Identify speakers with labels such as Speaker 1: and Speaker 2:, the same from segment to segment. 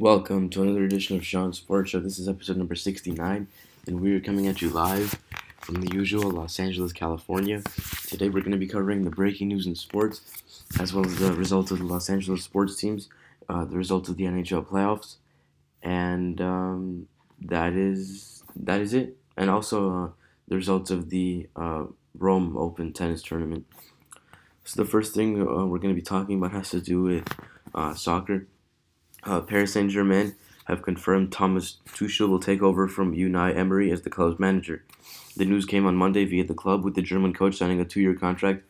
Speaker 1: Welcome to another edition of Sean Sports Show. This is episode number 69, and we're coming at you live from the usual Los Angeles, California. Today we're going to be covering the breaking news in sports, as well as the results of the Los Angeles sports teams, uh, the results of the NHL playoffs, and um, that is that is it. And also uh, the results of the uh, Rome Open tennis tournament. So the first thing uh, we're going to be talking about has to do with uh, soccer uh, Paris Saint Germain have confirmed Thomas Tuchel will take over from Unai Emery as the club's manager. The news came on Monday via the club, with the German coach signing a two-year contract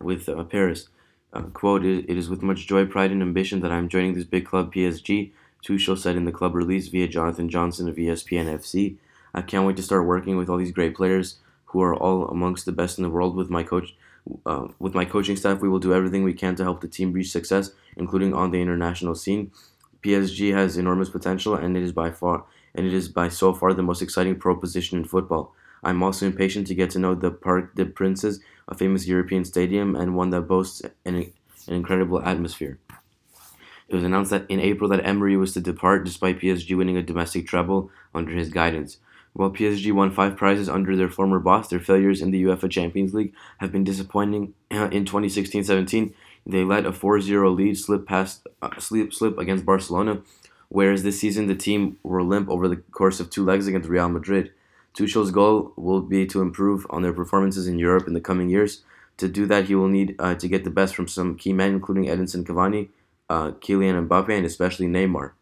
Speaker 1: with uh, Paris. Uh, quote, it is with much joy, pride, and ambition that I am joining this big club, PSG, Tuchel said in the club release via Jonathan Johnson of ESPN FC. I can't wait to start working with all these great players who are all amongst the best in the world with my coach. Uh, with my coaching staff, we will do everything we can to help the team reach success, including on the international scene. PSG has enormous potential, and it is by far and it is by so far the most exciting pro position in football. I'm also impatient to get to know the Parc des Princes, a famous European stadium and one that boasts an, an incredible atmosphere. It was announced that in April that Emery was to depart despite PSG winning a domestic treble under his guidance. While PSG won five prizes under their former boss, their failures in the UEFA Champions League have been disappointing. Uh, in 2016-17, they let a 4-0 lead slip past uh, slip slip against Barcelona, whereas this season the team were limp over the course of two legs against Real Madrid. Tuchel's goal will be to improve on their performances in Europe in the coming years. To do that, he will need uh, to get the best from some key men, including Edinson Cavani, uh, Kylian Mbappe, and especially Neymar.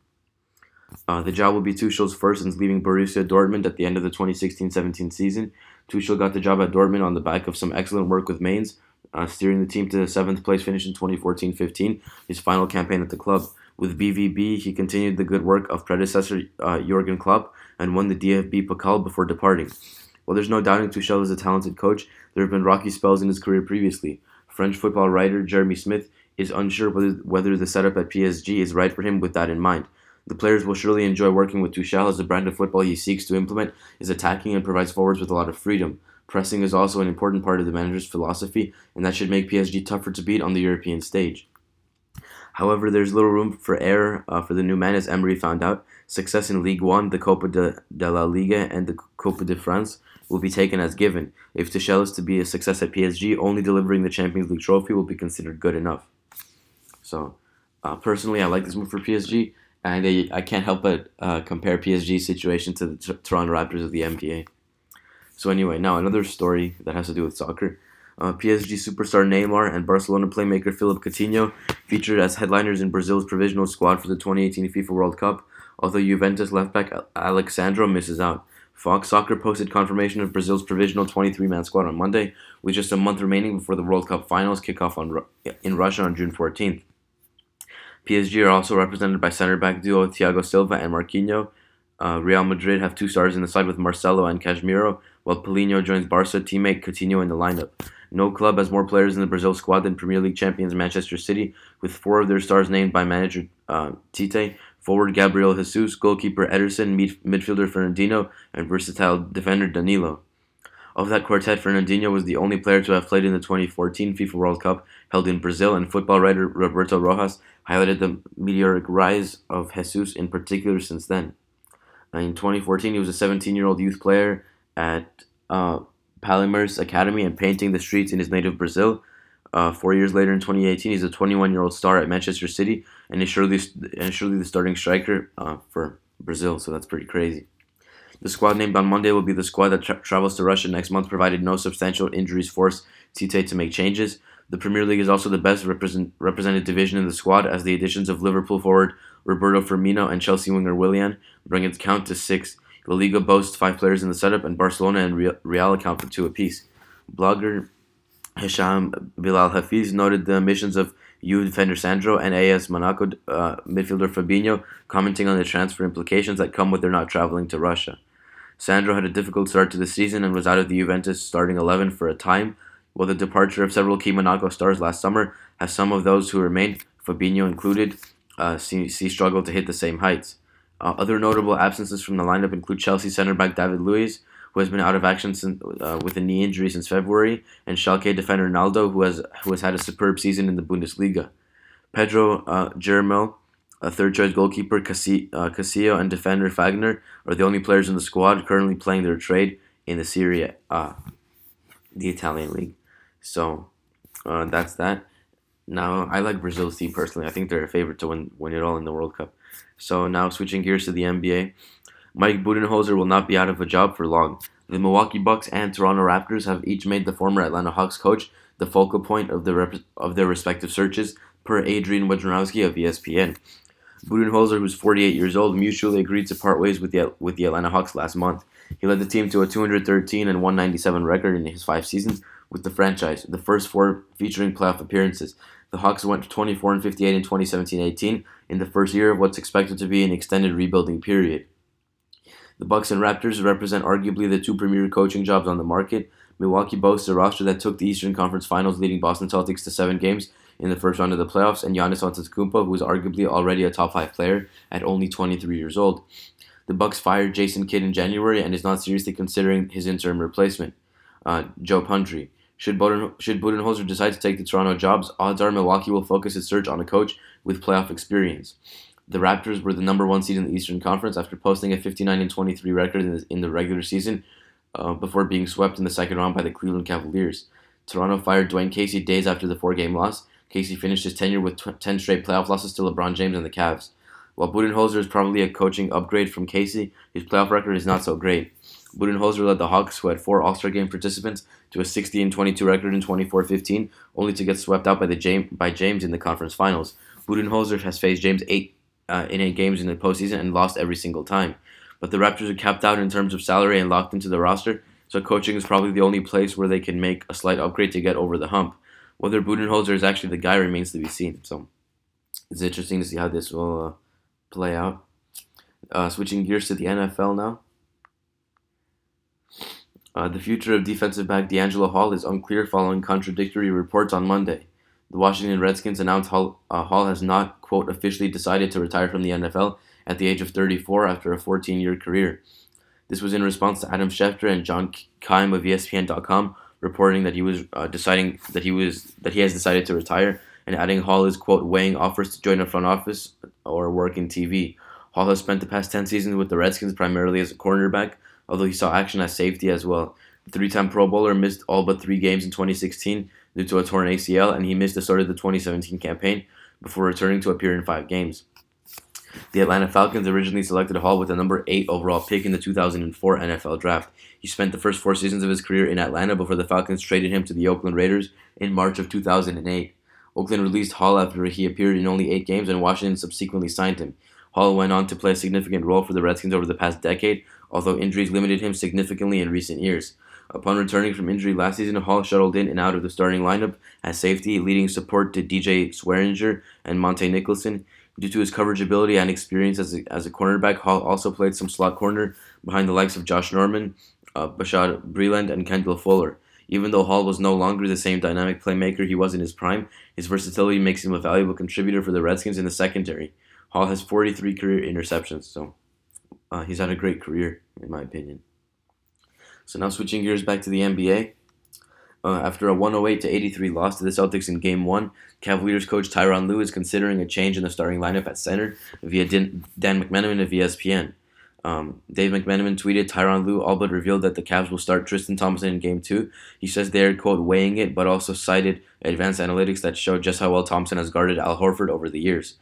Speaker 1: Uh, the job will be Tuchel's first since leaving Borussia Dortmund at the end of the 2016-17 season. Tuchel got the job at Dortmund on the back of some excellent work with Mainz, uh, steering the team to seventh place finish in 2014-15, his final campaign at the club. With BVB, he continued the good work of predecessor uh, Jurgen Klopp and won the DFB Pokal before departing. While there's no doubting Tuchel is a talented coach, there have been rocky spells in his career previously. French football writer Jeremy Smith is unsure whether, whether the setup at PSG is right for him with that in mind. The players will surely enjoy working with Tuchel as the brand of football he seeks to implement is attacking and provides forwards with a lot of freedom. Pressing is also an important part of the manager's philosophy, and that should make PSG tougher to beat on the European stage. However, there's little room for error uh, for the new man, as Emery found out. Success in League 1, the Copa de, de la Liga, and the Copa de France will be taken as given. If Tuchel is to be a success at PSG, only delivering the Champions League trophy will be considered good enough. So, uh, personally, I like this move for PSG, and I, I can't help but uh, compare PSG's situation to the Toronto Raptors of the NBA. So anyway, now another story that has to do with soccer. Uh, PSG superstar Neymar and Barcelona playmaker Philippe Coutinho featured as headliners in Brazil's provisional squad for the 2018 FIFA World Cup, although Juventus left back Alex Sandro misses out. Fox Soccer posted confirmation of Brazil's provisional 23-man squad on Monday, with just a month remaining before the World Cup finals kick off on, in Russia on June 14th. PSG are also represented by center back duo Thiago Silva and Marquinhos, uh, Real Madrid have two stars in the side with Marcelo and Casemiro, while Paulinho joins Barca teammate Coutinho in the lineup. No club has more players in the Brazil squad than Premier League champions Manchester City, with four of their stars named by manager uh, Tite, forward Gabriel Jesus, goalkeeper Ederson, mid- midfielder Fernandinho, and versatile defender Danilo. Of that quartet, Fernandinho was the only player to have played in the 2014 FIFA World Cup held in Brazil, and football writer Roberto Rojas highlighted the meteoric rise of Jesus in particular since then. In 2014, he was a 17 year old youth player at uh, Academy and painting the streets in his native Brazil. Uh, four years later, in 2018, he's a 21 year old star at Manchester City and is surely, and surely the starting striker uh, for Brazil, so that's pretty crazy. The squad named on Monday will be the squad that tra- travels to Russia next month, provided no substantial injuries force Tite to make changes. The Premier League is also the best represent- represented division in the squad, as the additions of Liverpool forward Roberto Firmino and Chelsea winger Willian bring its count to six. La Liga boasts five players in the setup, and Barcelona and Real account for two apiece. Blogger Hisham Bilal Hafiz noted the omissions of U defender Sandro and AS Monaco uh, midfielder Fabinho, commenting on the transfer implications that come with their not traveling to Russia. Sandro had a difficult start to the season and was out of the Juventus starting 11 for a time, while the departure of several key Monaco stars last summer has some of those who remained, Fabinho included, uh, see, see struggle to hit the same heights. Uh, other notable absences from the lineup include Chelsea center back David Luiz, who has been out of action since, uh, with a knee injury since February, and Schalke defender Naldo, who has who has had a superb season in the Bundesliga. Pedro uh, A third choice goalkeeper uh, Casillo and defender Fagner are the only players in the squad currently playing their trade in the Serie A, the Italian league. So uh, that's that. Now I like Brazil's team personally. I think they're a favorite to win win it all in the World Cup. So now switching gears to the NBA, Mike Budenholzer will not be out of a job for long. The Milwaukee Bucks and Toronto Raptors have each made the former Atlanta Hawks coach the focal point of, the rep- of their respective searches, per Adrian Wojnarowski of ESPN. Budenholzer, who's 48 years old, mutually agreed to part ways with the, with the Atlanta Hawks last month. He led the team to a 213 and 197 record in his five seasons with the franchise, the first four featuring playoff appearances. The Hawks went 24 and 58 in 2017-18 in the first year of what's expected to be an extended rebuilding period. The Bucks and Raptors represent arguably the two premier coaching jobs on the market. Milwaukee boasts a roster that took the Eastern Conference Finals, leading Boston Celtics to seven games in the first round of the playoffs, and Giannis Antetokounmpo, who is arguably already a top five player at only 23 years old. The Bucks fired Jason Kidd in January and is not seriously considering his interim replacement, uh, Joe Prunty. Should, Boden, should Budenholzer decide to take the Toronto jobs, odds are Milwaukee will focus its search on a coach with playoff experience. The Raptors were the number one seed in the Eastern Conference after posting a 59 23 record in the, in the regular season uh, before being swept in the second round by the Cleveland Cavaliers. Toronto fired Dwane Casey days after the four game loss. Casey finished his tenure with 10 straight playoff losses to LeBron James and the Cavs. While Budenholzer is probably a coaching upgrade from Casey, his playoff record is not so great. Budenholzer led the Hawks, who had four All Star game participants, to a 60 and 22 record in 24-15, only to get swept out by the James, by James in the conference finals. Budenholzer has faced James eight uh, in eight games in the postseason and lost every single time. But the Raptors are capped out in terms of salary and locked into the roster, so coaching is probably the only place where they can make a slight upgrade to get over the hump. Whether Budenholzer is actually the guy remains to be seen. So it's interesting to see how this will uh, play out. Uh, switching gears to the NFL now. Uh, the future of defensive back DeAngelo Hall is unclear following contradictory reports on Monday. The Washington Redskins announced Hall, uh, Hall has not, quote, officially decided to retire from the NFL at the age of 34 after a 14 year career. This was in response to Adam Schefter and John Keim of ESPN.com reporting that he was uh, deciding that he was that he has decided to retire and adding Hall is quote weighing offers to join a front office or work in TV. Hall has spent the past 10 seasons with the Redskins primarily as a cornerback, although he saw action as safety as well. The three-time Pro Bowler missed all but three games in 2016 due to a torn ACL, and he missed the start of the 2017 campaign before returning to appear in five games. The Atlanta Falcons originally selected Hall with the number 8 overall pick in the 2004 NFL Draft. He spent the first four seasons of his career in Atlanta before the Falcons traded him to the Oakland Raiders in March of 2008. Oakland released Hall after he appeared in only eight games, and Washington subsequently signed him. Hall went on to play a significant role for the Redskins over the past decade, although injuries limited him significantly in recent years. Upon returning from injury last season, Hall shuttled in and out of the starting lineup as safety, leading support to DJ Swearinger and Montae Nicholson. Due to his coverage ability and experience as a, as a cornerback, Hall also played some slot corner behind the likes of Josh Norman, uh, Bashaud Breeland, and Kendall Fuller. Even though Hall was no longer the same dynamic playmaker he was in his prime, his versatility makes him a valuable contributor for the Redskins in the secondary. Hall has 43 career interceptions, so uh, he's had a great career, in my opinion. So now switching gears back to the NBA. Uh, after a 108 to 83 loss to the Celtics in Game One, Cavaliers coach Tyronn Lue is considering a change in the starting lineup at center via Dan, McMenamin of ESPN. Um, Dave McMenamin tweeted Tyronn Lue all but revealed that the Cavs will start Tristan Thompson in Game Two. He says they're quote weighing it, but also cited advanced analytics that show just how well Thompson has guarded Al Horford over the years.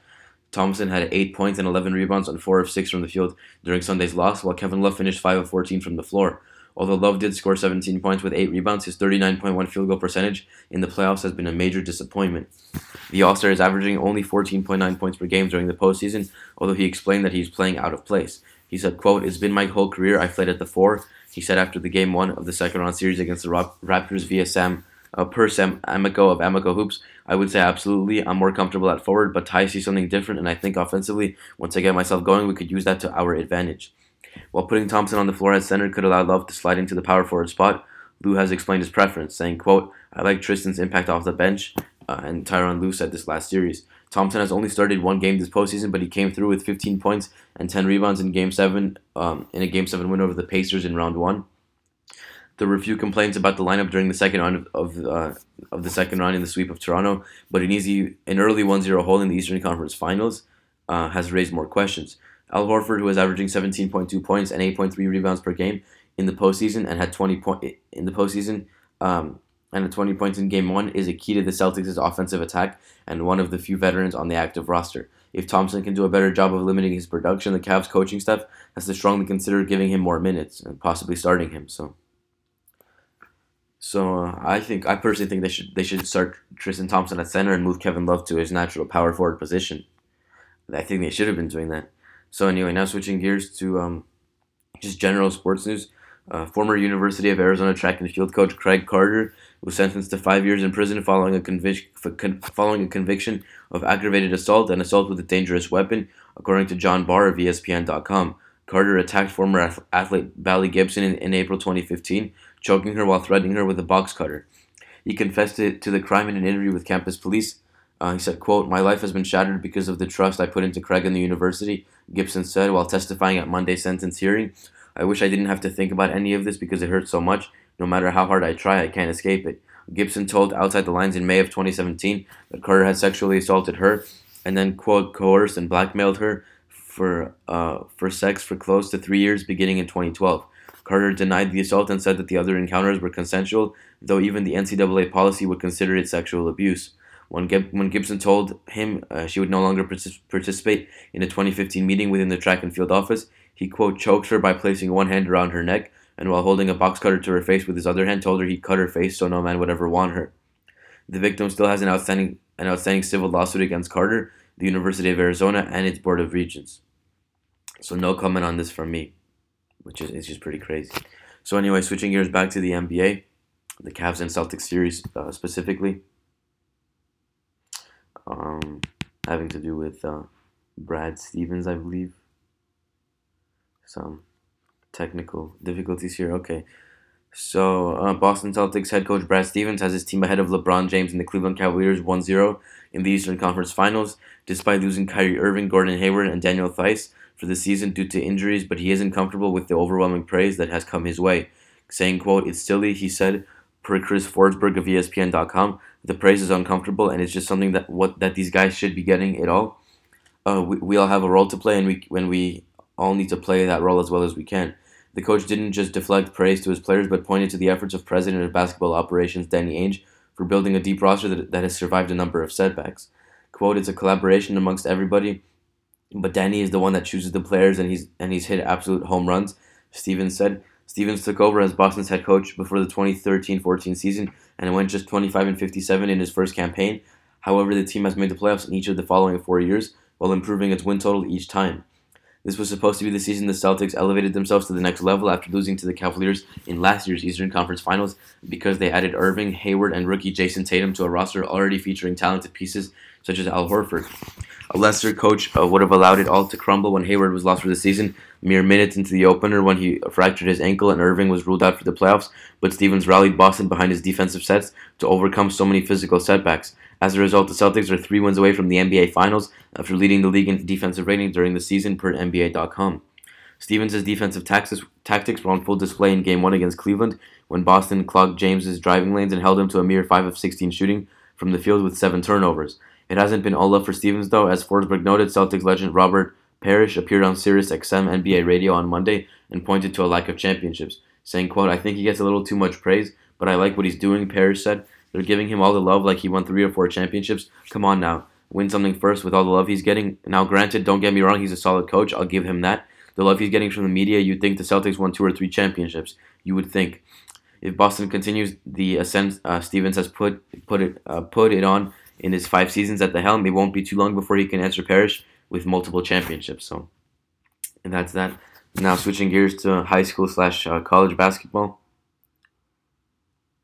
Speaker 1: Thompson had 8 points and 11 rebounds on 4 of 6 from the field during Sunday's loss, while Kevin Love finished 5 of 14 from the floor. Although Love did score 17 points with 8 rebounds, his 39.1 field goal percentage in the playoffs has been a major disappointment. The All Star is averaging only 14.9 points per game during the postseason, although he explained that he's playing out of place. He said, quote, It's been my whole career. I played at the four. He said after the game one of the second round series against the Raptors via Sam uh, per Sam Amico of Amico Hoops, I would say absolutely I'm more comfortable at forward, but Ty sees something different, and I think offensively, once I get myself going, we could use that to our advantage. While putting Thompson on the floor at center could allow Love to slide into the power forward spot, Lue has explained his preference, saying, quote, I like Tristan's impact off the bench, uh, and Tyronn Lue said this last series. Thompson has only started one game this postseason, but he came through with 15 points and 10 rebounds in Game 7, um, in a Game 7 win over the Pacers in Round 1. There were few complaints about the lineup during the second round of, of, uh, of the second round in the sweep of Toronto, but an easy, an early 1-0 hole in the Eastern Conference Finals uh, has raised more questions. Al Horford, who is averaging 17.2 points and 8.3 rebounds per game in the postseason and had 20 point in the postseason um, and 20 points in game one, is a key to the Celtics' offensive attack and one of the few veterans on the active roster. If Thompson can do a better job of limiting his production, the Cavs coaching staff has to strongly consider giving him more minutes and possibly starting him. So. So uh, I think I personally think they should they should start Tristan Thompson at center and move Kevin Love to his natural power forward position. I think they should have been doing that. So anyway, now switching gears to um, just general sports news. Uh, former University of Arizona track and field coach Craig Carter was sentenced to five years in prison following a, convic- following a conviction of aggravated assault and assault with a dangerous weapon, according to John Barr of ESPN.com. Carter attacked former athlete Baillie Gibson in, in April 2015, choking her while threatening her with a box cutter. He confessed to, to the crime in an interview with campus police. Uh, he said, quote, My life has been shattered because of the trust I put into Craig and the university, Gibson said while testifying at Monday's sentence hearing. I wish I didn't have to think about any of this because it hurts so much. No matter how hard I try, I can't escape it. Gibson told Outside the Lines in May of 2017 that Carter had sexually assaulted her and then, quote, coerced and blackmailed her for, uh, for sex for close to three years beginning in 2012. Carter denied the assault and said that the other encounters were consensual, though even the NCAA policy would consider it sexual abuse. When, Gib- when Gibson told him uh, she would no longer partic- participate in a 2015 meeting within the track and field office, he, quote, choked her by placing one hand around her neck and while holding a box cutter to her face with his other hand, told her he'd cut her face so no man would ever want her. The victim still has an outstanding, an outstanding civil lawsuit against Carter, the University of Arizona, and its Board of Regents. So no comment on this from me, which is it's just pretty crazy. So anyway, switching gears back to the NBA, the Cavs and Celtics series uh, specifically, um, having to do with uh, Brad Stevens, I believe some technical difficulties here. Okay. So, uh, Boston Celtics head coach Brad Stevens has his team ahead of LeBron James and the Cleveland Cavaliers 1 0 in the Eastern Conference Finals, despite losing Kyrie Irving, Gordon Hayward, and Daniel Theis for the season due to injuries, but he isn't comfortable with the overwhelming praise that has come his way. Saying, quote, It's silly, he said, per Chris Forsberg of ESPN.com. The praise is uncomfortable, and it's just something that what that these guys should be getting at all. Uh, we, we all have a role to play, and we when we all need to play that role as well as we can. The coach didn't just deflect praise to his players, but pointed to the efforts of President of Basketball Operations Danny Ainge for building a deep roster that, that has survived a number of setbacks. Quote, it's a collaboration amongst everybody, but Danny is the one that chooses the players and he's and he's hit absolute home runs, Stevens said. Stevens took over as Boston's head coach before the 2013-14 season and went just 25 and 57 in his first campaign. However, the team has made the playoffs in each of the following four years while improving its win total each time. This was supposed to be the season the Celtics elevated themselves to the next level after losing to the Cavaliers in last year's Eastern Conference Finals because they added Irving, Hayward, and rookie Jayson Tatum to a roster already featuring talented pieces such as Al Horford. A lesser coach uh, would have allowed it all to crumble when Hayward was lost for the season, mere minutes into the opener when he fractured his ankle and Irving was ruled out for the playoffs, but Stevens rallied Boston behind his defensive sets to overcome so many physical setbacks. As a result, the Celtics are three wins away from the NBA Finals after leading the league in defensive rating during the season per NBA.com. Stevens' defensive tactics were on full display in Game 1 against Cleveland when Boston clogged James's driving lanes and held him to a mere 5 of 16 shooting from the field with 7 turnovers. It hasn't been all love for Stevens, though, as Forsberg noted, Celtics legend Robert Parish appeared on Sirius XM NBA radio on Monday and pointed to a lack of championships, saying, quote, I think he gets a little too much praise, but I like what he's doing, Parish said. They're giving him all the love like he won three or four championships. Come on now. Win something first with all the love he's getting. Now, granted, don't get me wrong, he's a solid coach. I'll give him that. The love he's getting from the media, you'd think the Celtics won two or three championships. You would think. If Boston continues the ascent uh, Stevens has put put it uh, put it on in his five seasons at the helm, it won't be too long before he can answer Parish with multiple championships. So, and that's that. Now switching gears to high school slash uh, college basketball.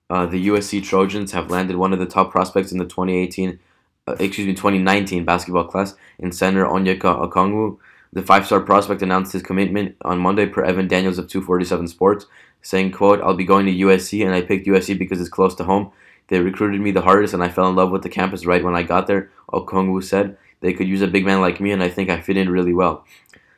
Speaker 1: Uh, the USC Trojans have landed one of the top prospects in the 2018, uh, excuse me, 2019 basketball class in center Onyeka Okongwu. The five-star prospect announced his commitment on Monday per Evan Daniels of 247 Sports, saying, quote, I'll be going to USC and I picked USC because it's close to home. They recruited me the hardest and I fell in love with the campus right when I got there, Okongwu said. They could use a big man like me and I think I fit in really well.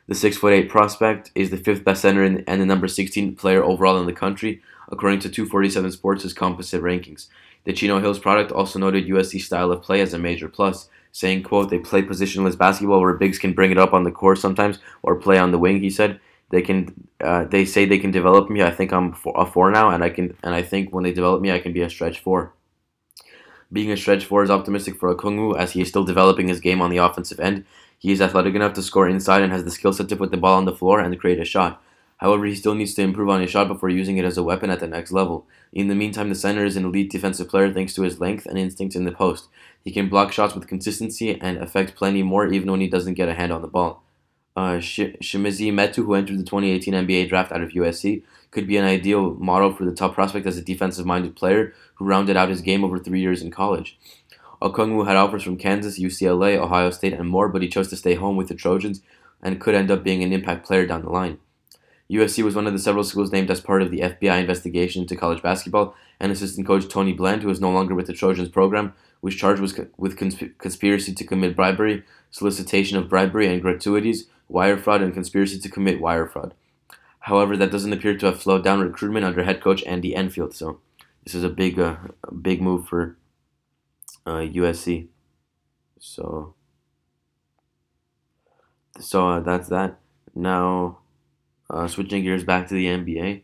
Speaker 1: The 6'8 prospect is the fifth best center and the number 16 player overall in the country, according to 247 Sports' composite rankings. The Chino Hills product also noted USC style of play as a major plus, saying, quote, they play positionless basketball where bigs can bring it up on the court sometimes or play on the wing, he said. They can, uh, they say they can develop me. I think I'm a four now, and I can, and I think when they develop me, I can be a stretch four. Being a stretch four is optimistic for Okongwu as he is still developing his game on the offensive end. He is athletic enough to score inside and has the skill set to put the ball on the floor and create a shot. However, he still needs to improve on his shot before using it as a weapon at the next level. In the meantime, the center is an elite defensive player thanks to his length and instincts in the post. He can block shots with consistency and affect plenty more even when he doesn't get a hand on the ball. Uh, Sh- Chimezie Metu, who entered the 2018 NBA draft out of USC, could be an ideal model for the top prospect as a defensive minded player who rounded out his game over three years in college. Okongwu had offers from Kansas, UCLA, Ohio State, and more, but he chose to stay home with the Trojans and could end up being an impact player down the line. USC was one of the several schools named as part of the FBI investigation into college basketball, and assistant coach Tony Bland, who is no longer with the Trojans program, was charged with conspiracy to commit bribery, solicitation of bribery and gratuities, wire fraud, and conspiracy to commit wire fraud. However, that doesn't appear to have slowed down recruitment under head coach Andy Enfield. So, this is a big, uh, big move for uh, USC. So, so uh, that's that. Now, uh, switching gears back to the NBA.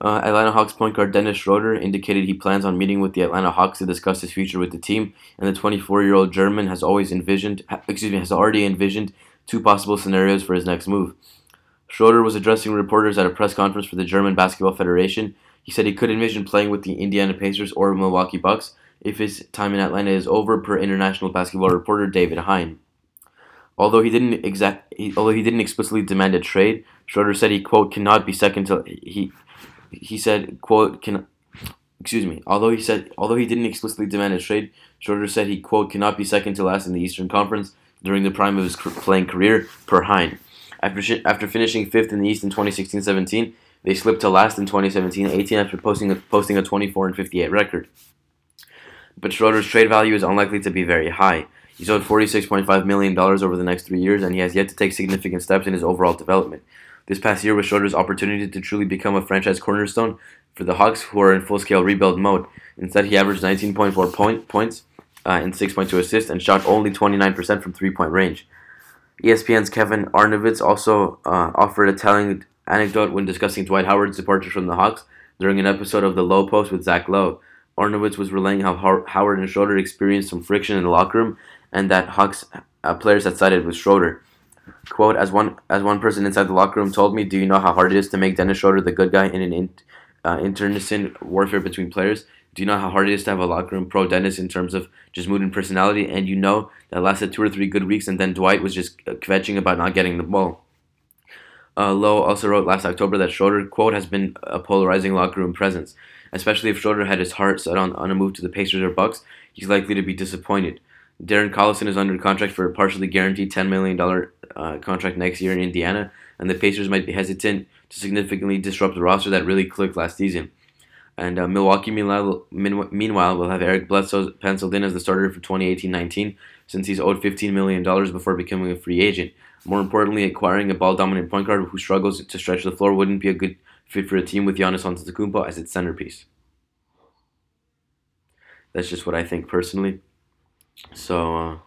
Speaker 1: Uh, Atlanta Hawks point guard Dennis Schroeder indicated he plans on meeting with the Atlanta Hawks to discuss his future with the team, and the 24-year-old German has always envisioned, excuse me, has already envisioned two possible scenarios for his next move. Schroeder was addressing reporters at a press conference for the German Basketball Federation. He said he could envision playing with the Indiana Pacers or Milwaukee Bucks if his time in Atlanta is over, per international basketball reporter David Hein. Although he didn't exact, he, although he didn't explicitly demand a trade, Schroeder said he quote cannot be second to he he said quote can excuse me although he said although he didn't explicitly demand a trade, Schroeder said he quote cannot be second to last in the Eastern Conference during the prime of his playing career per Hein. After after finishing fifth in the East in 2016-17, they slipped to last in 2017-18 after posting a, posting a 24 and 58 record. But Schroeder's trade value is unlikely to be very high. He's owed $46.5 million over the next three years, and he has yet to take significant steps in his overall development. This past year was Schroeder's opportunity to truly become a franchise cornerstone for the Hawks, who are in full scale rebuild mode. Instead, he averaged 19.4 point, points uh, and 6.2 assists and shot only 29% from three point range. ESPN's Kevin Arnovitz also uh, offered a telling anecdote when discussing Dwight Howard's departure from the Hawks during an episode of The Low Post with Zach Lowe. Arnovitz was relaying how Howard and Schroeder experienced some friction in the locker room and that Hawks uh, players had sided with Schroeder. Quote, as one as one person inside the locker room told me, do you know how hard it is to make Dennis Schroeder the good guy in an in, uh, internecine warfare between players? Do you know how hard it is to have a locker room pro Dennis in terms of just mood and personality? And you know that lasted two or three good weeks, and then Dwight was just uh, kvetching about not getting the ball. Uh, Lowe also wrote last October that Schroeder, quote, has been a polarizing locker room presence. Especially if Schroeder had his heart set on, on a move to the Pacers or Bucks, he's likely to be disappointed. Darren Collison is under contract for a partially guaranteed $10 million uh, contract next year in Indiana, and the Pacers might be hesitant to significantly disrupt the roster that really clicked last season. And uh, Milwaukee, meanwhile, meanwhile, will have Eric Bledsoe penciled in as the starter for 2018-19 since he's owed $15 million before becoming a free agent. More importantly, acquiring a ball-dominant point guard who struggles to stretch the floor wouldn't be a good fit for a team with Giannis Antetokounmpo as its centerpiece. That's just what I think personally. So uh,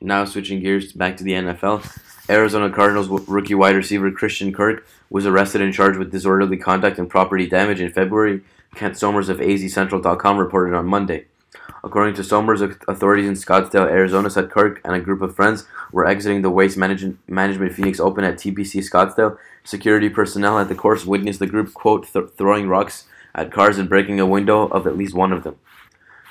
Speaker 1: now switching gears back to the NFL, Arizona Cardinals rookie wide receiver Christian Kirk was arrested and charged with disorderly conduct and property damage in February. Kent Somers of AZCentral.com reported on Monday. According to Somers, authorities in Scottsdale, Arizona said Kirk and a group of friends were exiting the Waste Management, Management Phoenix Open at TPC Scottsdale. Security personnel at the course witnessed the group, quote, th- throwing rocks at cars and breaking a window of at least one of them.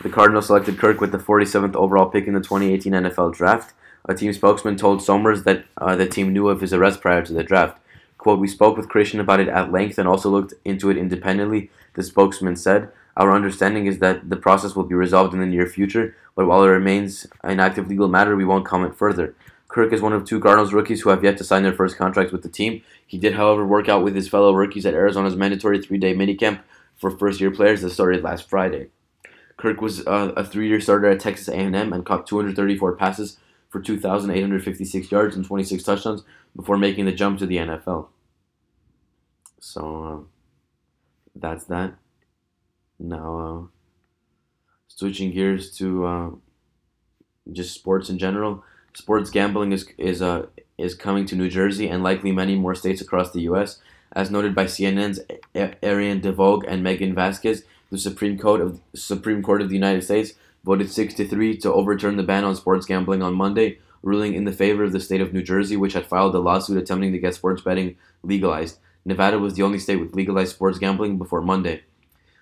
Speaker 1: The Cardinals selected Kirk with the 47th overall pick in the 2018 NFL Draft. A team spokesman told Somers that uh, the team knew of his arrest prior to the draft. Quote, We spoke with Christian about it at length and also looked into it independently, the spokesman said. Our understanding is that the process will be resolved in the near future, but while it remains an active legal matter, we won't comment further. Kirk is one of two Cardinals rookies who have yet to sign their first contracts with the team. He did, however, work out with his fellow rookies at Arizona's mandatory three day minicamp for first year players that started last Friday. Kirk was uh, a three-year starter at Texas A&M and caught 234 passes for 2,856 yards and 26 touchdowns before making the jump to the NFL. So uh, that's that. Now, uh, switching gears to uh, just sports in general, sports gambling is is uh, is coming to New Jersey and likely many more states across the U.S. As noted by CNN's Ariane DeVogue and Megan Vasquez, the Supreme Court of Supreme Court of the United States voted 63 to overturn the ban on sports gambling on Monday, ruling in the favor of the state of New Jersey, which had filed a lawsuit attempting to get sports betting legalized. Nevada was the only state with legalized sports gambling before Monday.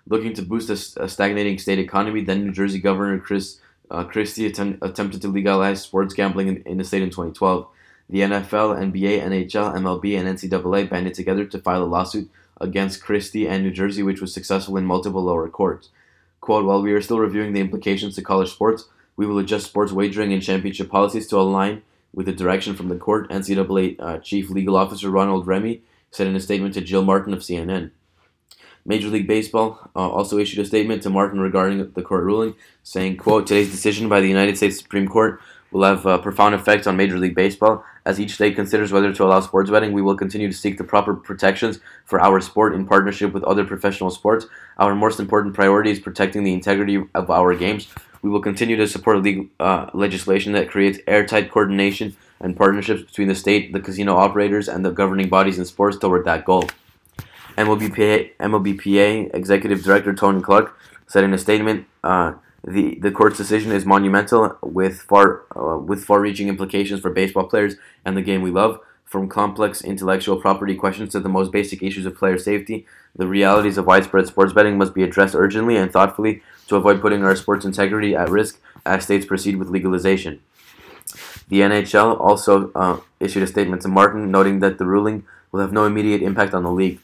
Speaker 1: Looking to boost a, a stagnating state economy, then New Jersey Governor Chris uh, Christie attempt, attempted to legalize sports gambling in, in the state in 2012. The NFL, NBA, NHL, MLB, and NCAA banded together to file a lawsuit against Christie and New Jersey, which was successful in multiple lower courts. Quote, while we are still reviewing the implications to college sports, we will adjust sports wagering and championship policies to align with the direction from the court, NCAA uh, Chief Legal Officer Ronald Remy said in a statement to Jill Martin of CNN. Major League Baseball uh, also issued a statement to Martin regarding the court ruling, saying, quote, Today's decision by the United States Supreme Court will have a profound effect on Major League Baseball. As each state considers whether to allow sports betting, we will continue to seek the proper protections for our sport in partnership with other professional sports. Our most important priority is protecting the integrity of our games. We will continue to support uh, legislation that creates airtight coordination and partnerships between the state, the casino operators, and the governing bodies in sports toward that goal. MLBPA, MLBPA Executive Director Tony Clark said in a statement, uh, the, the court's decision is monumental with far uh, with far-reaching implications for baseball players and the game we love. From complex intellectual property questions to the most basic issues of player safety, the realities of widespread sports betting must be addressed urgently and thoughtfully to avoid putting our sports integrity at risk as states proceed with legalization. The NHL also uh, issued a statement to Martin noting that the ruling will have no immediate impact on the league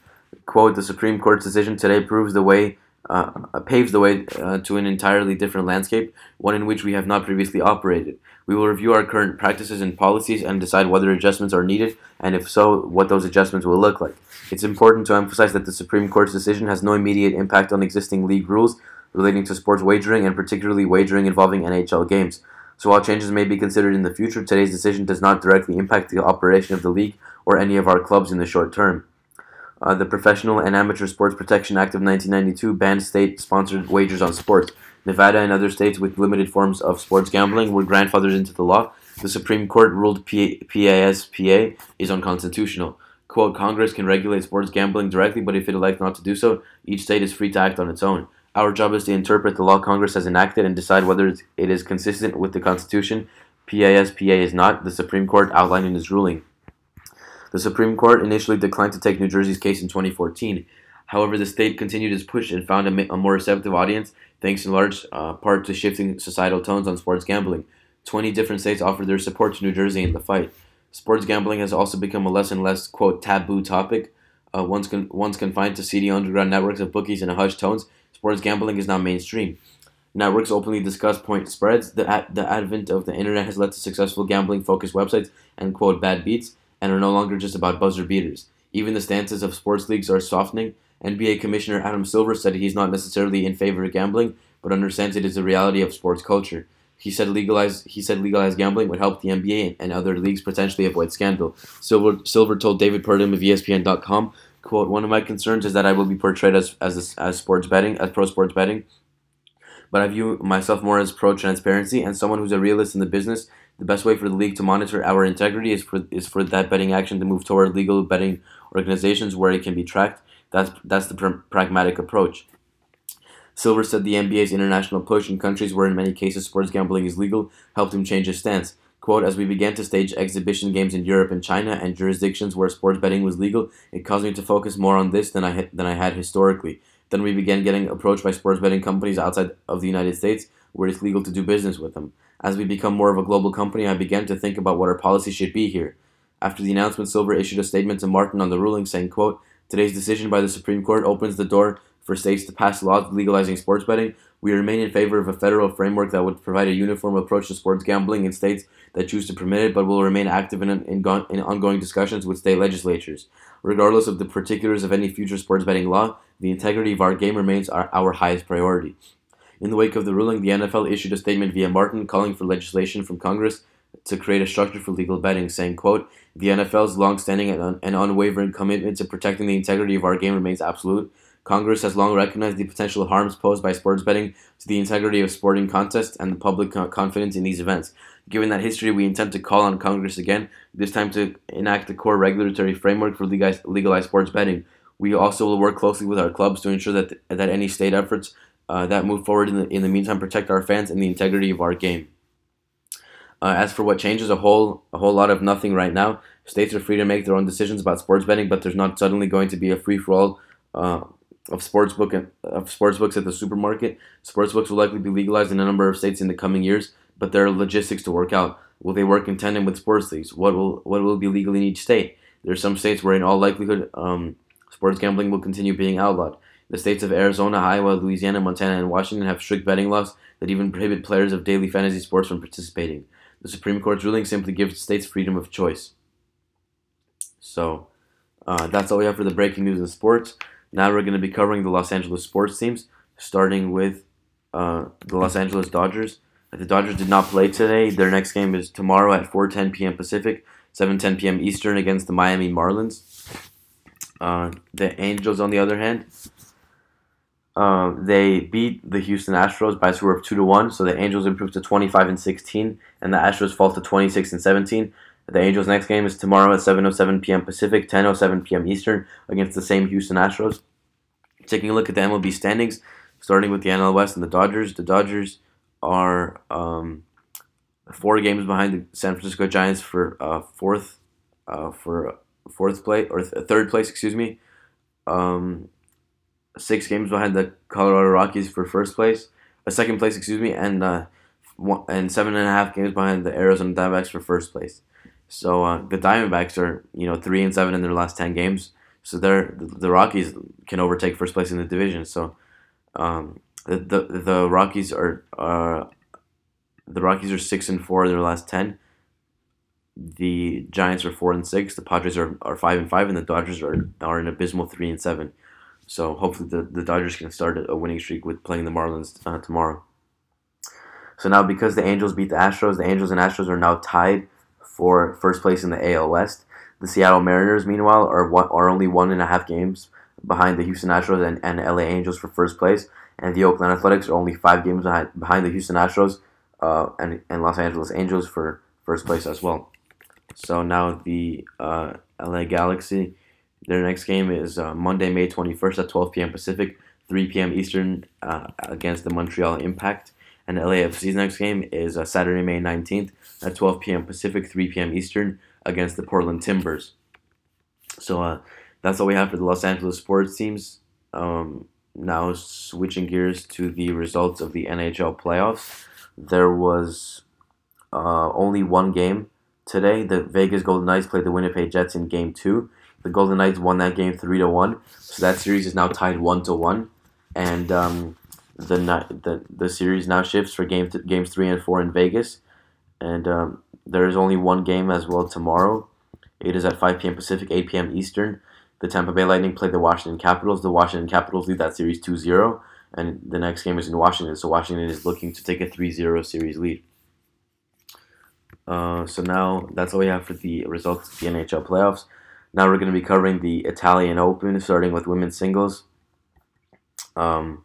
Speaker 1: quote, the Supreme Court's decision today proves the way, uh, paves the way uh, to an entirely different landscape, one in which we have not previously operated. We will review our current practices and policies and decide whether adjustments are needed, and if so, what those adjustments will look like. It's important to emphasize that the Supreme Court's decision has no immediate impact on existing league rules relating to sports wagering and particularly wagering involving NHL games. So while changes may be considered in the future, today's decision does not directly impact the operation of the league or any of our clubs in the short term. Uh, the Professional and Amateur Sports Protection Act of 1992 banned state sponsored wagers on sports. Nevada and other states with limited forms of sports gambling were grandfathered into the law. The Supreme Court ruled P- PASPA is unconstitutional. Quote, Congress can regulate sports gambling directly, but if it elects not to do so, each state is free to act on its own. Our job is to interpret the law Congress has enacted and decide whether it is consistent with the Constitution. PASPA is not, the Supreme Court outlined in its ruling. The Supreme Court initially declined to take New Jersey's case in 2014. However, the state continued its push and found a, a more receptive audience, thanks in large uh, part to shifting societal tones on sports gambling. 20 different states offered their support to New Jersey in the fight. Sports gambling has also become a less and less, quote, taboo topic. Uh, once, con- once confined to seedy underground networks of bookies and hushed tones, sports gambling is now mainstream. Networks openly discuss point spreads. The, ad- the advent of the internet has led to successful gambling focused websites and, quote, bad beats and are no longer just about buzzer beaters. Even the stances of sports leagues are softening. NBA Commissioner Adam Silver said he's not necessarily in favor of gambling, but understands it is a reality of sports culture. He said legalize he said legalized gambling would help the NBA and other leagues potentially avoid scandal. Silver Silver told David Purdum of ESPN.com, "quote One of my concerns is that I will be portrayed as as as sports betting as pro sports betting, but I view myself more as pro transparency and someone who's a realist in the business the best way for the league to monitor our integrity is for is for that betting action to move toward legal betting organizations where it can be tracked. That's that's the pr- pragmatic approach. Silver said the NBA's international push in countries where in many cases sports gambling is legal helped him change his stance. Quote, as we began to stage exhibition games in Europe and China and jurisdictions where sports betting was legal, it caused me to focus more on this than I had, than I had historically. Then we began getting approached by sports betting companies outside of the United States where it's legal to do business with them. As we become more of a global company, I began to think about what our policy should be here. After the announcement, Silver issued a statement to Martin on the ruling saying, quote, Today's decision by the Supreme Court opens the door for states to pass laws legalizing sports betting. We remain in favor of a federal framework that would provide a uniform approach to sports gambling in states that choose to permit it, but will remain active in, in, in ongoing discussions with state legislatures. Regardless of the particulars of any future sports betting law, the integrity of our game remains our, our highest priority. In the wake of the ruling, the NFL issued a statement via Martin calling for legislation from Congress to create a structure for legal betting, saying, quote, The NFL's long-standing and, un- and unwavering commitment to protecting the integrity of our game remains absolute. Congress has long recognized the potential harms posed by sports betting to the integrity of sporting contests and the public confidence in these events. Given that history, we intend to call on Congress again, this time to enact a core regulatory framework for legalized, legalized sports betting. We also will work closely with our clubs to ensure that that any state efforts uh, that move forward in the, in the meantime protect our fans and the integrity of our game. Uh, as for what changes, a whole a whole lot of nothing right now. States are free to make their own decisions about sports betting, but there's not suddenly going to be a free for all uh, of sportsbook of sportsbooks at the supermarket. Sportsbooks will likely be legalized in a number of states in the coming years, but there are logistics to work out. Will they work in tandem with sports leagues? What will what will be legal in each state? There are some states where, in all likelihood, um, sports gambling will continue being outlawed. The states of Arizona, Iowa, Louisiana, Montana, and Washington have strict betting laws that even prohibit players of daily fantasy sports from participating. The Supreme Court's ruling simply gives states freedom of choice. So, uh, that's all we have for the breaking news in sports. Now we're going to be covering the Los Angeles sports teams, starting with uh, the Los Angeles Dodgers. The Dodgers did not play today. Their next game is tomorrow at 4:10 p.m. Pacific, 7:10 p.m. Eastern against the Miami Marlins. Uh, the Angels, on the other hand, uh, they beat the Houston Astros by a score of two to one. So the Angels improved to 25 and 16, and the Astros fall to 26 and 17. The Angels' next game is tomorrow at 7:07 p.m. Pacific, 10:07 p.m. Eastern against the same Houston Astros. Taking a look at the MLB standings, starting with the NL West and the Dodgers. The Dodgers are um, four games behind the San Francisco Giants for uh, fourth uh, for fourth place or th- third place, excuse me. Um, six games behind the Colorado Rockies for first place, a uh, second place, excuse me, and uh, one, and seven and a half games behind the Arizona Diamondbacks for first place. So uh, the Diamondbacks are you know three and seven in their last ten games. So they're the Rockies can overtake first place in the division. So um, the, the the Rockies are uh, the Rockies are six and four in their last ten. The Giants are four and six. The Padres are, are five and five, and the Dodgers are are an abysmal three and seven. So hopefully the, the Dodgers can start a winning streak with playing the Marlins uh, tomorrow. So now because the Angels beat the Astros, the Angels and Astros are now tied for first place in the AL West. The Seattle Mariners, meanwhile, are one, are only one and a half games behind the Houston Astros and, and LA Angels for first place, and the Oakland Athletics are only five games behind, behind the Houston Astros uh, and, and Los Angeles Angels for first place as well. So now the uh, LA Galaxy, their next game is uh, Monday, May 21st at 12 p.m. Pacific, 3 p.m. Eastern uh, against the Montreal Impact. And LAFC's next game is uh, Saturday, May 19th at 12 p.m. Pacific, 3 p.m. Eastern against the Portland Timbers. So uh, that's all we have for the Los Angeles sports teams. Um, now switching gears to the results of the NHL playoffs. There was uh, only one game today. The Vegas Golden Knights played the Winnipeg Jets in Game Two. The Golden Knights won that game three to one. So that series is now tied one to one, and um, the the the series now shifts for game games three and four in Vegas and um, there is only one game as well tomorrow. It is at 5 p.m. Pacific, 8 p.m. Eastern. The Tampa Bay Lightning play the Washington Capitals. The Washington Capitals lead that series 2 0, and the next game is in Washington, so Washington is looking to take a 3 0 series lead. Uh, so now that's all we have for the results of the NHL playoffs. Now we're going to be covering the Italian Open, starting with women's singles. Um,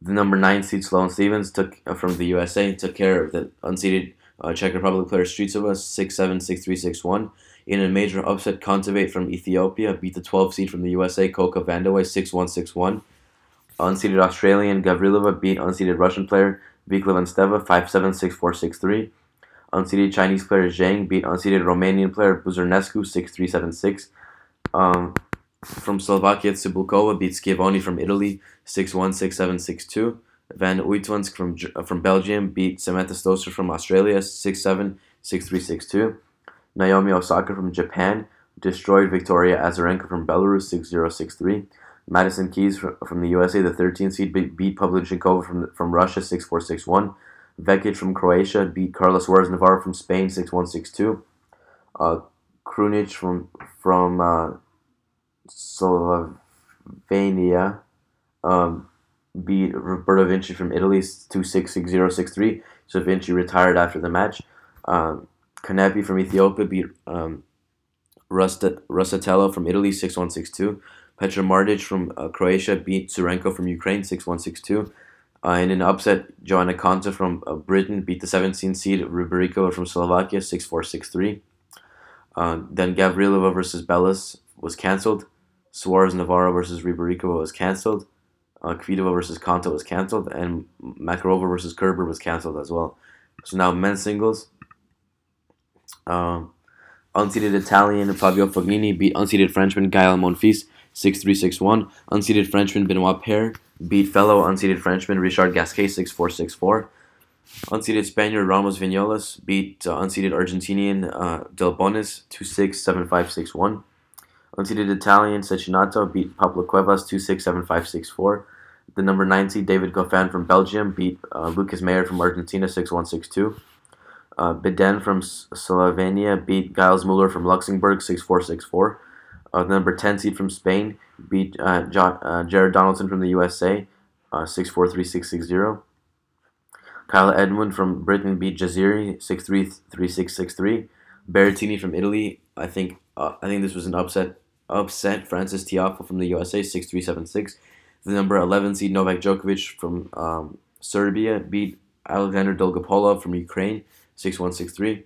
Speaker 1: the number nine seed Sloane Stevens took uh, from the USA took care of the unseeded uh, Czech Republic player Strycova 6-7, 6-3, 6-1. In a major upset, Kontaveit from Ethiopia beat the 12 seed from the USA Coco Vandeweghe 6-1, 6-1. Unseeded Australian Gavrilova beat unseeded Russian player Vikhlyantseva 5-7, 6-4, 6-3. Unseeded Chinese player Zhang beat unseeded Romanian player Buzărnescu 6-3, 7-6. Um, from Slovakia, Cibulkova beat Schiavone from Italy 6-1, 6-7, 6-2. Van Uytvanck from from Belgium beat Samantha Stosur from Australia 6-7, 6-3, 6-2. Naomi Osaka from Japan destroyed Victoria Azarenka from Belarus 6-0, 6-3. Madison Keys from the USA, the 13th seed, beat Pavlyuchenkova from, from Russia 6-4, 6-1. Vekic from Croatia beat Carlos Suarez Navarro from Spain 6-1, 6-2. Uh, Krunic from from uh, Slovenia um, beat Roberto Vinci from Italy 2 6 6 0 6 3. So Vinci retired after the match. Um, from Ethiopia beat um, Rosatello from Italy 6 1 6 2. Petra Martic from uh, Croatia beat Tsurenko from Ukraine 6 1 6 2. Uh, in an upset, Joanna Konta from uh, Britain beat the 17th seed Rybarikova from Slovakia 6 4 6 3. Uh, then Gavrilova versus Bellis was cancelled. Suarez Navarro versus Rybarikova was cancelled. Uh, Kvitova versus Konta was cancelled. And Makarova versus Kerber was cancelled as well. So now men's singles. Um, unseeded Italian Fabio Fognini beat unseeded Frenchman Gael Monfils 6 3 6 1. Unseeded Frenchman Benoit Paire beat fellow unseeded Frenchman Richard Gasquet 6 4 6 4. Unseeded Spaniard Ramos Vinolas beat uh, unseeded Argentinian uh, Del Bonis 2 6 7 5 6 1. Unseeded Italian Cecchinato beat Pablo Cuevas 2 6 7 5 6 4. The number 9 seed David Goffin from Belgium beat uh, Lucas Mayer from Argentina 6 1 6 2. Uh, Bedene from Slovenia beat Gilles Muller from Luxembourg 6 4 6 4. Uh, number 10 seed from Spain beat uh, John, uh, Jared Donaldson from the USA uh, 6 4 3 6 6 0. Kyle Edmund from Britain beat Jaziri 6 3 3 6 6 3. Berrettini from Italy, I think uh, I think this was an upset upset Frances Tiafoe from the USA 6 3 7 6. The number 11 seed Novak Djokovic from um, Serbia beat Alexander Dolgopolov from Ukraine 6 1 6 3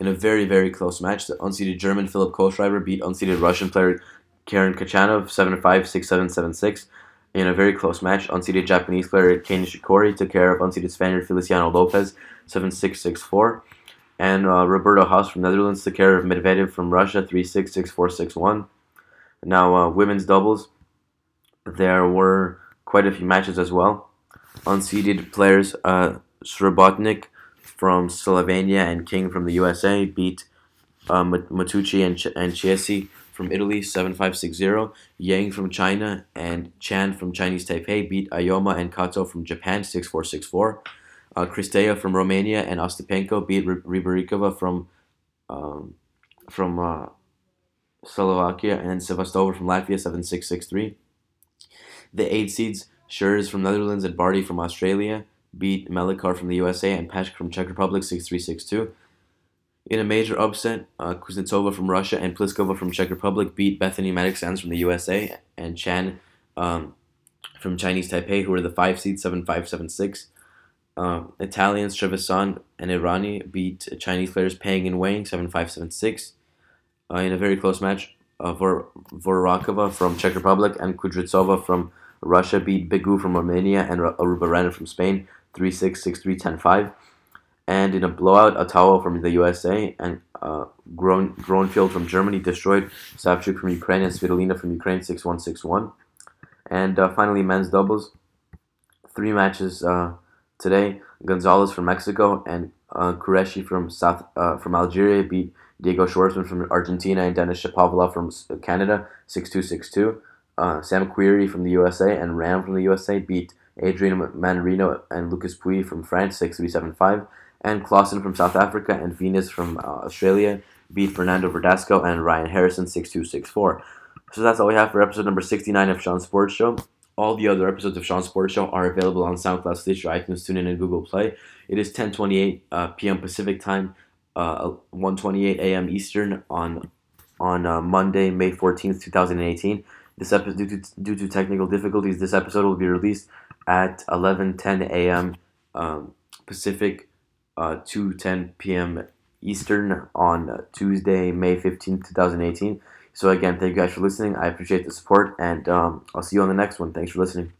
Speaker 1: in a very, very close match. The unseeded German Philipp Kohlschreiber beat unseeded Russian player Karen Khachanov 7 5 6 7 7 6. In a very close match, unseeded Japanese player Kei Nishikori took care of unseeded Spaniard Feliciano Lopez 7 6 6 4. And uh, Roberto Haase from Netherlands took care of Medvedev from Russia 3 6 6 4 6 1. Now, uh, women's doubles, there were quite a few matches as well. Unseeded players, uh, from Slovenia and King from the USA beat uh, Matteucci and, Ch- and Chiesa from Italy 7560. Yang from China and Chan from Chinese Taipei beat Aoyama and Kato from Japan 6464. Uh, from Romania and Ostapenko beat Rybarikova from um, from uh, Slovakia and Sevastova from Latvia 7663. The eight seeds Schuurs from Netherlands and Barty from Australia beat Melichar from the USA and Peschke from Czech Republic 6-3, 6-2. In a major upset, uh, Kuznetsova from Russia and Pliskova from Czech Republic beat Bethany Mattek-Sands from the USA and Chan um, from Chinese Taipei, who were the 5 seed 7-5, 7-6. Italians Trevisan and Irani beat Chinese players Pang and Wang 7-5, 7-6. Uh, in a very close match, uh, Vor- Voracova from Czech Republic and Kudryavtseva from Russia beat Begu from Romania and Arruabarrena from Spain 3 6, 6 3, 10 5. And in a blowout, Atawo from the USA and uh, Groenefeld from Germany destroyed Savchuk from Ukraine and Svitolina from Ukraine 6 1, 6 1. And uh, finally, men's doubles. Three matches uh, today. Gonzalez from Mexico and uh, from South uh, from Algeria beat Diego Schwartzman from Argentina and Denis Shapovalov from Canada 6 2, 6 2. Uh, Sam Querrey from the USA and Ram from the USA beat Adrian Mannarino and Lucas Pouille from France 6375, and Klaasen from South Africa and Venus from uh, Australia beat Fernando Verdasco and Ryan Harrison 6264. So that's all we have for episode number 69 of Sean Sports Show. All the other episodes of Sean Sports Show are available on SoundCloud, Stitcher, iTunes, TuneIn, and Google Play. It is 10:28 uh, p.m. Pacific Time, uh, 1:28 a.m. Eastern on on uh, Monday, May 14th, 2018. This episode, due to, due to technical difficulties, this episode will be released at 11:10 a.m. Um, Pacific, uh, 2:10 p.m. Eastern on Tuesday, May 15, 2018. So again, thank you guys for listening. I appreciate the support, and um, I'll see you on the next one. Thanks for listening.